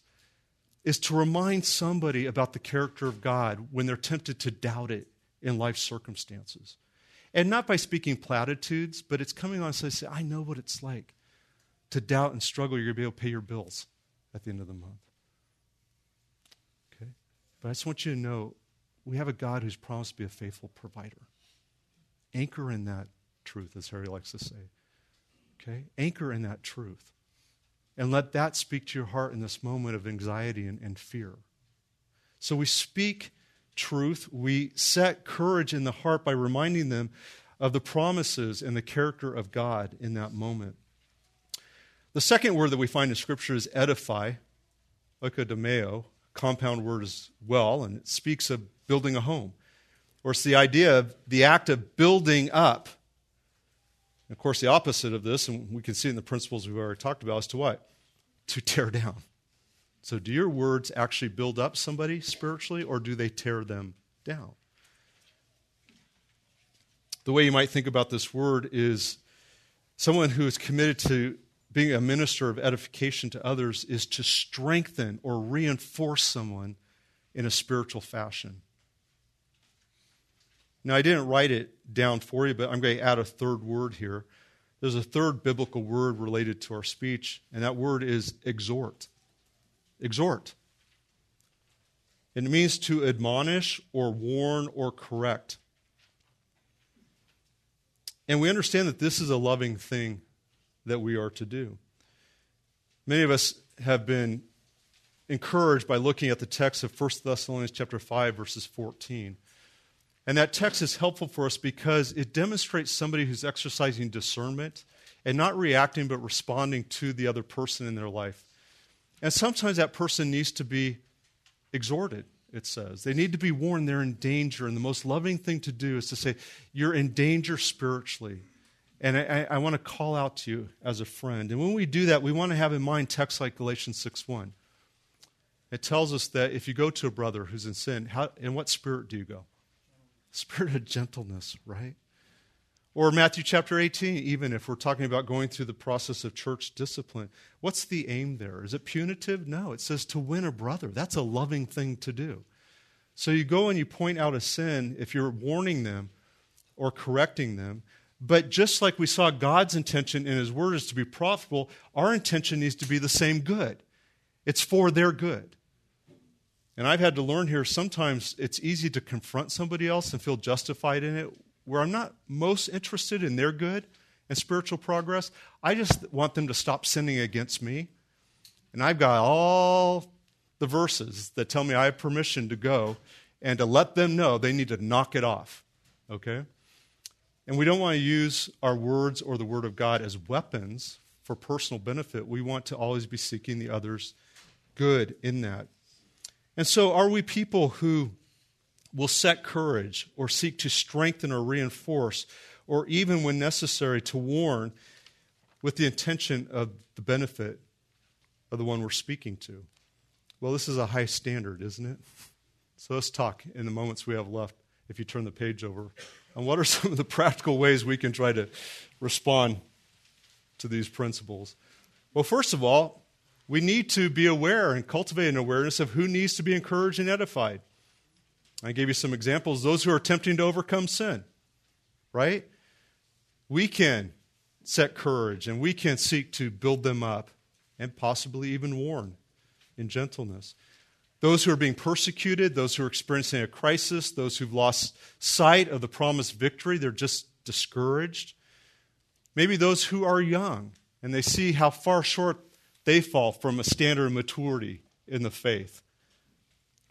is to remind somebody about the character of God when they're tempted to doubt it in life circumstances. And not by speaking platitudes, but it's coming on so I say, I know what it's like to doubt and struggle. You're going to be able to pay your bills at the end of the month. Okay? But I just want you to know we have a God who's promised to be a faithful provider. Anchor in that truth, as Harry likes to say. Okay? Anchor in that truth. And let that speak to your heart in this moment of anxiety and, and fear. So we speak truth. We set courage in the heart by reminding them of the promises and the character of God in that moment. The second word that we find in Scripture is edify, oikodomeo, compound word as well, and it speaks of building a home. Or it's the idea of the act of building up. Of course, the opposite of this, and we can see in the principles we've already talked about, is to what? To tear down. So, do your words actually build up somebody spiritually, or do they tear them down? The way you might think about this word is someone who is committed to being a minister of edification to others is to strengthen or reinforce someone in a spiritual fashion. Now, I didn't write it down for you, but I'm going to add a third word here. There's a third biblical word related to our speech, and that word is exhort. Exhort. It means to admonish or warn or correct. And we understand that this is a loving thing that we are to do. Many of us have been encouraged by looking at the text of 1 Thessalonians chapter 5 verses 14. And that text is helpful for us because it demonstrates somebody who's exercising discernment and not reacting but responding to the other person in their life. And sometimes that person needs to be exhorted, it says. They need to be warned they're in danger. And the most loving thing to do is to say, You're in danger spiritually. And I, I want to call out to you as a friend. And when we do that, we want to have in mind texts like Galatians 6 1. It tells us that if you go to a brother who's in sin, how, in what spirit do you go? Spirit of gentleness, right? Or Matthew chapter 18, even if we're talking about going through the process of church discipline. What's the aim there? Is it punitive? No, it says to win a brother. That's a loving thing to do. So you go and you point out a sin if you're warning them or correcting them. But just like we saw God's intention in His Word is to be profitable, our intention needs to be the same good. It's for their good. And I've had to learn here sometimes it's easy to confront somebody else and feel justified in it, where I'm not most interested in their good and spiritual progress. I just want them to stop sinning against me. And I've got all the verses that tell me I have permission to go and to let them know they need to knock it off. Okay? And we don't want to use our words or the Word of God as weapons for personal benefit. We want to always be seeking the other's good in that. And so, are we people who will set courage or seek to strengthen or reinforce, or even when necessary, to warn with the intention of the benefit of the one we're speaking to? Well, this is a high standard, isn't it? So let's talk in the moments we have left, if you turn the page over, and what are some of the practical ways we can try to respond to these principles? Well, first of all, we need to be aware and cultivate an awareness of who needs to be encouraged and edified. I gave you some examples. Those who are attempting to overcome sin, right? We can set courage and we can seek to build them up and possibly even warn in gentleness those who are being persecuted, those who are experiencing a crisis, those who've lost sight of the promised victory, they're just discouraged. Maybe those who are young and they see how far short they fall from a standard of maturity in the faith.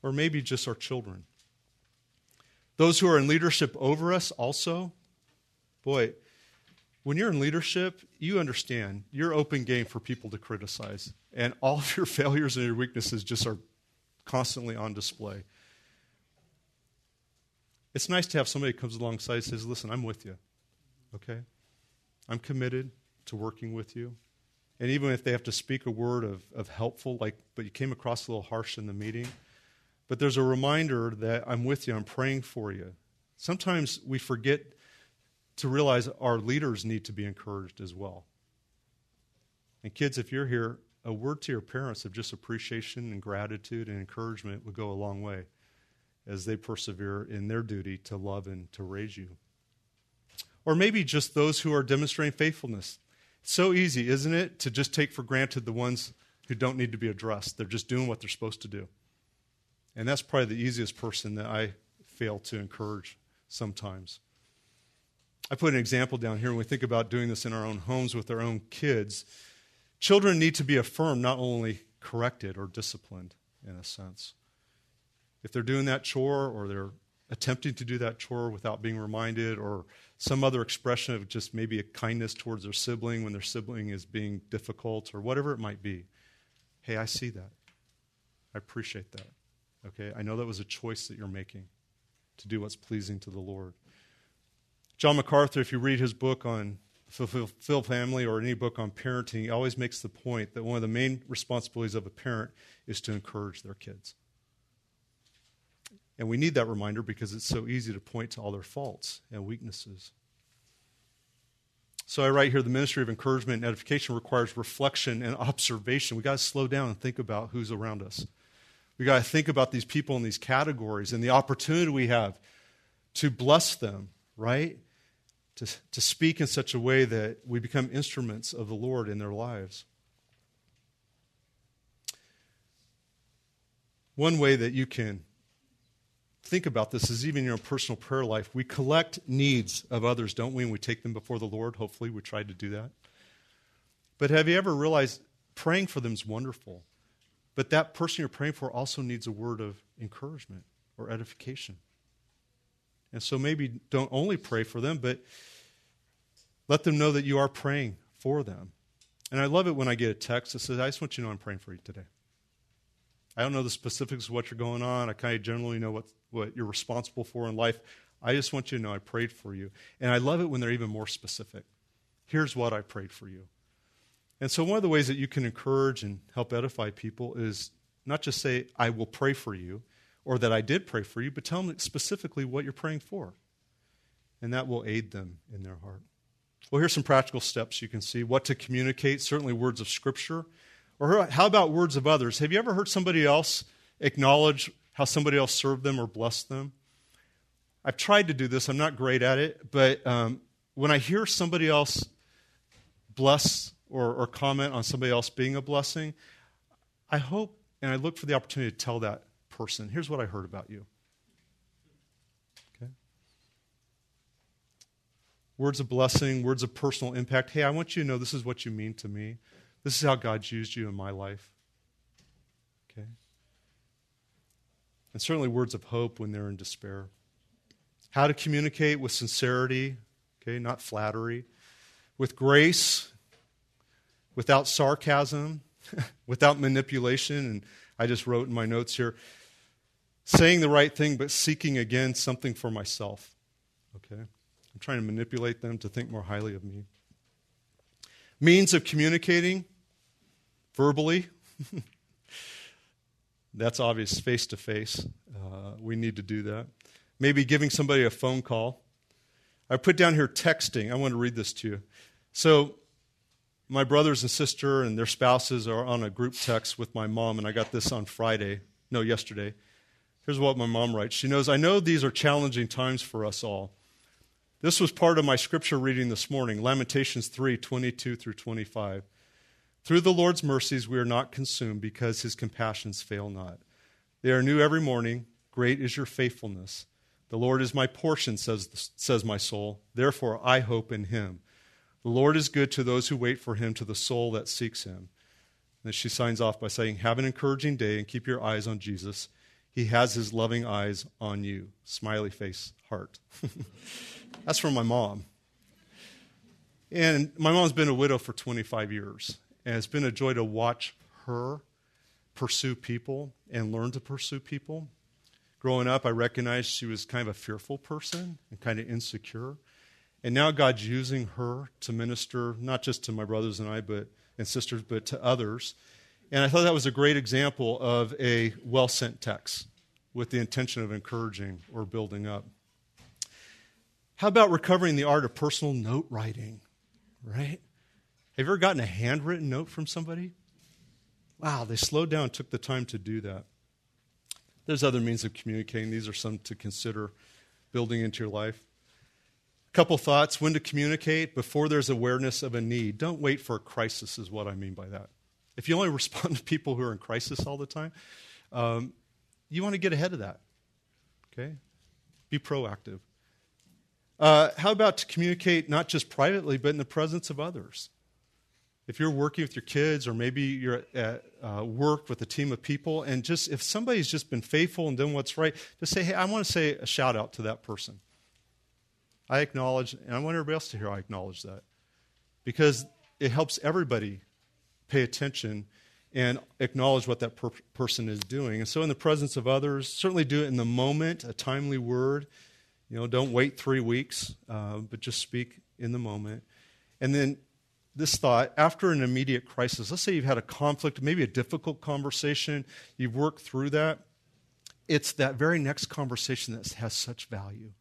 Or maybe just our children. Those who are in leadership over us also. Boy, when you're in leadership, you understand you're open game for people to criticize. And all of your failures and your weaknesses just are constantly on display. It's nice to have somebody comes alongside and says, Listen, I'm with you. Okay? I'm committed to working with you. And even if they have to speak a word of, of helpful, like, but you came across a little harsh in the meeting, but there's a reminder that I'm with you, I'm praying for you. Sometimes we forget to realize our leaders need to be encouraged as well. And kids, if you're here, a word to your parents of just appreciation and gratitude and encouragement would go a long way as they persevere in their duty to love and to raise you. Or maybe just those who are demonstrating faithfulness. so easy, isn't it, to just take for granted the ones who don't need to be addressed. They're just doing what they're supposed to do. And that's probably the easiest person that I fail to encourage sometimes. I put an example down here when we think about doing this in our own homes with our own kids. Children need to be affirmed, not only corrected or disciplined, in a sense. If they're doing that chore or they're attempting to do that chore without being reminded, or some other expression of just maybe a kindness towards their sibling when their sibling is being difficult, or whatever it might be, hey, I see that. I appreciate that. Okay? I know that was a choice that you're making to do what's pleasing to the Lord. John MacArthur, if you read his book on Fulfilled Family or any book on parenting, he always makes the point that one of the main responsibilities of a parent is to encourage their kids. And we need that reminder because it's so easy to point to all their faults and weaknesses. So I write here the ministry of encouragement and edification requires reflection and observation. We've got to slow down and think about who's around us. We've got to think about these people in these categories and the opportunity we have to bless them, right? to, to speak in such a way that we become instruments of the Lord in their lives. One way that you can think about this is even in your personal prayer life. We collect needs of others, don't we? And we take them before the Lord. Hopefully, we try to do that. But have you ever realized praying for them is wonderful? But that person you're praying for also needs a word of encouragement or edification. And so maybe don't only pray for them, but let them know that you are praying for them. And I love it when I get a text that says, I just want you to know I'm praying for you today. I don't know the specifics of what you're going on. I kind of generally know what, what you're responsible for in life. I just want you to know I prayed for you. And I love it when they're even more specific. Here's what I prayed for you. And so, one of the ways that you can encourage and help edify people is not just say, I will pray for you, or that I did pray for you, but tell them specifically what you're praying for. And that will aid them in their heart. Well, here's some practical steps you can see what to communicate, certainly words of Scripture. Or how about words of others? Have you ever heard somebody else acknowledge how somebody else served them or blessed them? I've tried to do this, I'm not great at it, but um, when I hear somebody else bless or, or comment on somebody else being a blessing, I hope and I look for the opportunity to tell that person, here's what I heard about you. Okay? Words of blessing, words of personal impact. Hey, I want you to know this is what you mean to me. This is how God's used you in my life. Okay? And certainly words of hope when they're in despair. How to communicate with sincerity, okay, not flattery, with grace, without sarcasm, without manipulation. And I just wrote in my notes here saying the right thing, but seeking again something for myself. Okay? I'm trying to manipulate them to think more highly of me. Means of communicating verbally. That's obvious, face to face. Uh, we need to do that. Maybe giving somebody a phone call. I put down here texting. I want to read this to you. So, my brothers and sister and their spouses are on a group text with my mom, and I got this on Friday. No, yesterday. Here's what my mom writes She knows, I know these are challenging times for us all. This was part of my scripture reading this morning, Lamentations 3 22 through 25. Through the Lord's mercies we are not consumed because his compassions fail not. They are new every morning. Great is your faithfulness. The Lord is my portion, says, says my soul. Therefore I hope in him. The Lord is good to those who wait for him, to the soul that seeks him. And she signs off by saying, Have an encouraging day and keep your eyes on Jesus. He has his loving eyes on you. Smiley face, heart. That's from my mom. And my mom's been a widow for 25 years. And it's been a joy to watch her pursue people and learn to pursue people. Growing up, I recognized she was kind of a fearful person and kind of insecure. And now God's using her to minister not just to my brothers and I, but and sisters, but to others and I thought that was a great example of a well sent text. with the intention of encouraging or building up. How about recovering the art of personal note writing? Right? Have you ever gotten a handwritten note from somebody? Wow, they slowed down, took the time to do that. There's other means of communicating. These are some to consider building into your life. A couple thoughts when to communicate before there's awareness of a need. Don't wait for a crisis, is what I mean by that. If you only respond to people who are in crisis all the time, um, you want to get ahead of that. Okay? Be proactive. Uh, how about to communicate not just privately, but in the presence of others? If you're working with your kids, or maybe you're at uh, work with a team of people, and just if somebody's just been faithful and done what's right, just say, hey, I want to say a shout out to that person. I acknowledge, and I want everybody else to hear I acknowledge that. Because it helps everybody pay attention and acknowledge what that per- person is doing. And so, in the presence of others, certainly do it in the moment, a timely word. You know, don't wait three weeks, uh, but just speak in the moment. And then this thought after an immediate crisis, let's say you've had a conflict, maybe a difficult conversation, you've worked through that. It's that very next conversation that has such value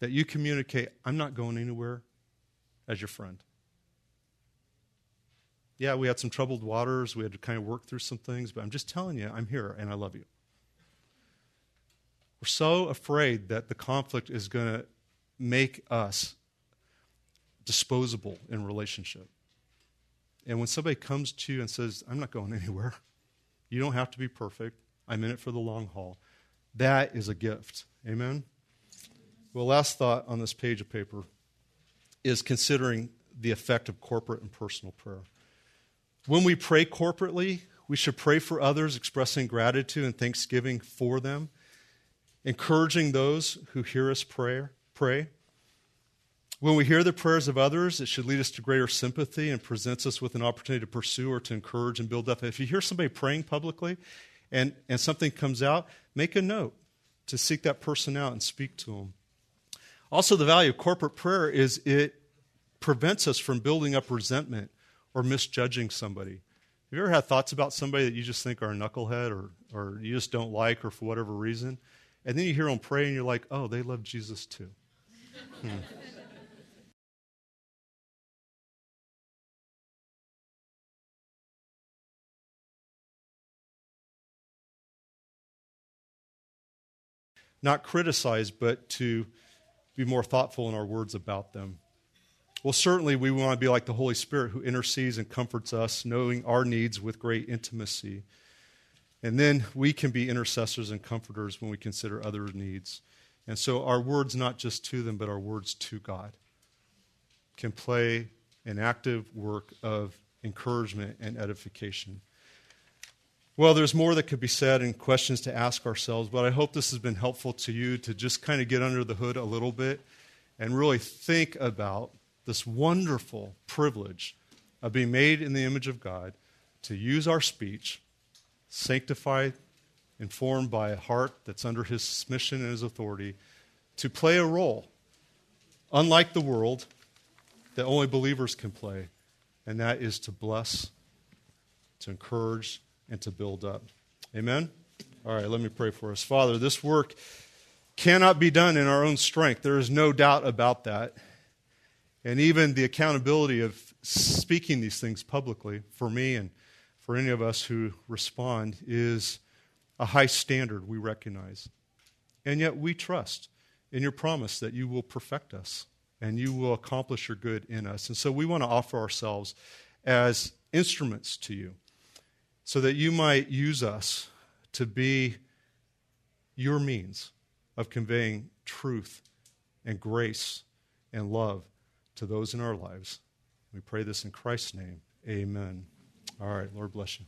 that you communicate, I'm not going anywhere as your friend. Yeah, we had some troubled waters. We had to kind of work through some things, but I'm just telling you, I'm here and I love you. We're so afraid that the conflict is going to make us disposable in relationship. And when somebody comes to you and says, I'm not going anywhere, you don't have to be perfect, I'm in it for the long haul, that is a gift. Amen? Well, last thought on this page of paper is considering the effect of corporate and personal prayer. When we pray corporately, we should pray for others, expressing gratitude and thanksgiving for them, encouraging those who hear us pray. pray. When we hear the prayers of others, it should lead us to greater sympathy and presents us with an opportunity to pursue or to encourage and build up. If you hear somebody praying publicly and, and something comes out, make a note to seek that person out and speak to them. Also, the value of corporate prayer is it prevents us from building up resentment or misjudging somebody. Have you ever had thoughts about somebody that you just think are a knucklehead or, or you just don't like or for whatever reason? And then you hear them pray and you're like, oh, they love Jesus too. Hmm. Not criticize, but to be more thoughtful in our words about them. Well, certainly we want to be like the Holy Spirit who intercedes and comforts us, knowing our needs with great intimacy. And then we can be intercessors and comforters when we consider other needs. And so our words, not just to them, but our words to God, can play an active work of encouragement and edification. Well, there's more that could be said and questions to ask ourselves, but I hope this has been helpful to you to just kind of get under the hood a little bit and really think about this wonderful privilege of being made in the image of God to use our speech, sanctified, informed by a heart that's under his submission and his authority, to play a role, unlike the world, that only believers can play, and that is to bless, to encourage, and to build up. Amen? All right, let me pray for us. Father, this work cannot be done in our own strength. There is no doubt about that. And even the accountability of speaking these things publicly for me and for any of us who respond is a high standard we recognize. And yet we trust in your promise that you will perfect us and you will accomplish your good in us. And so we want to offer ourselves as instruments to you so that you might use us to be your means of conveying truth and grace and love to those in our lives. We pray this in Christ's name. Amen. All right, Lord bless you.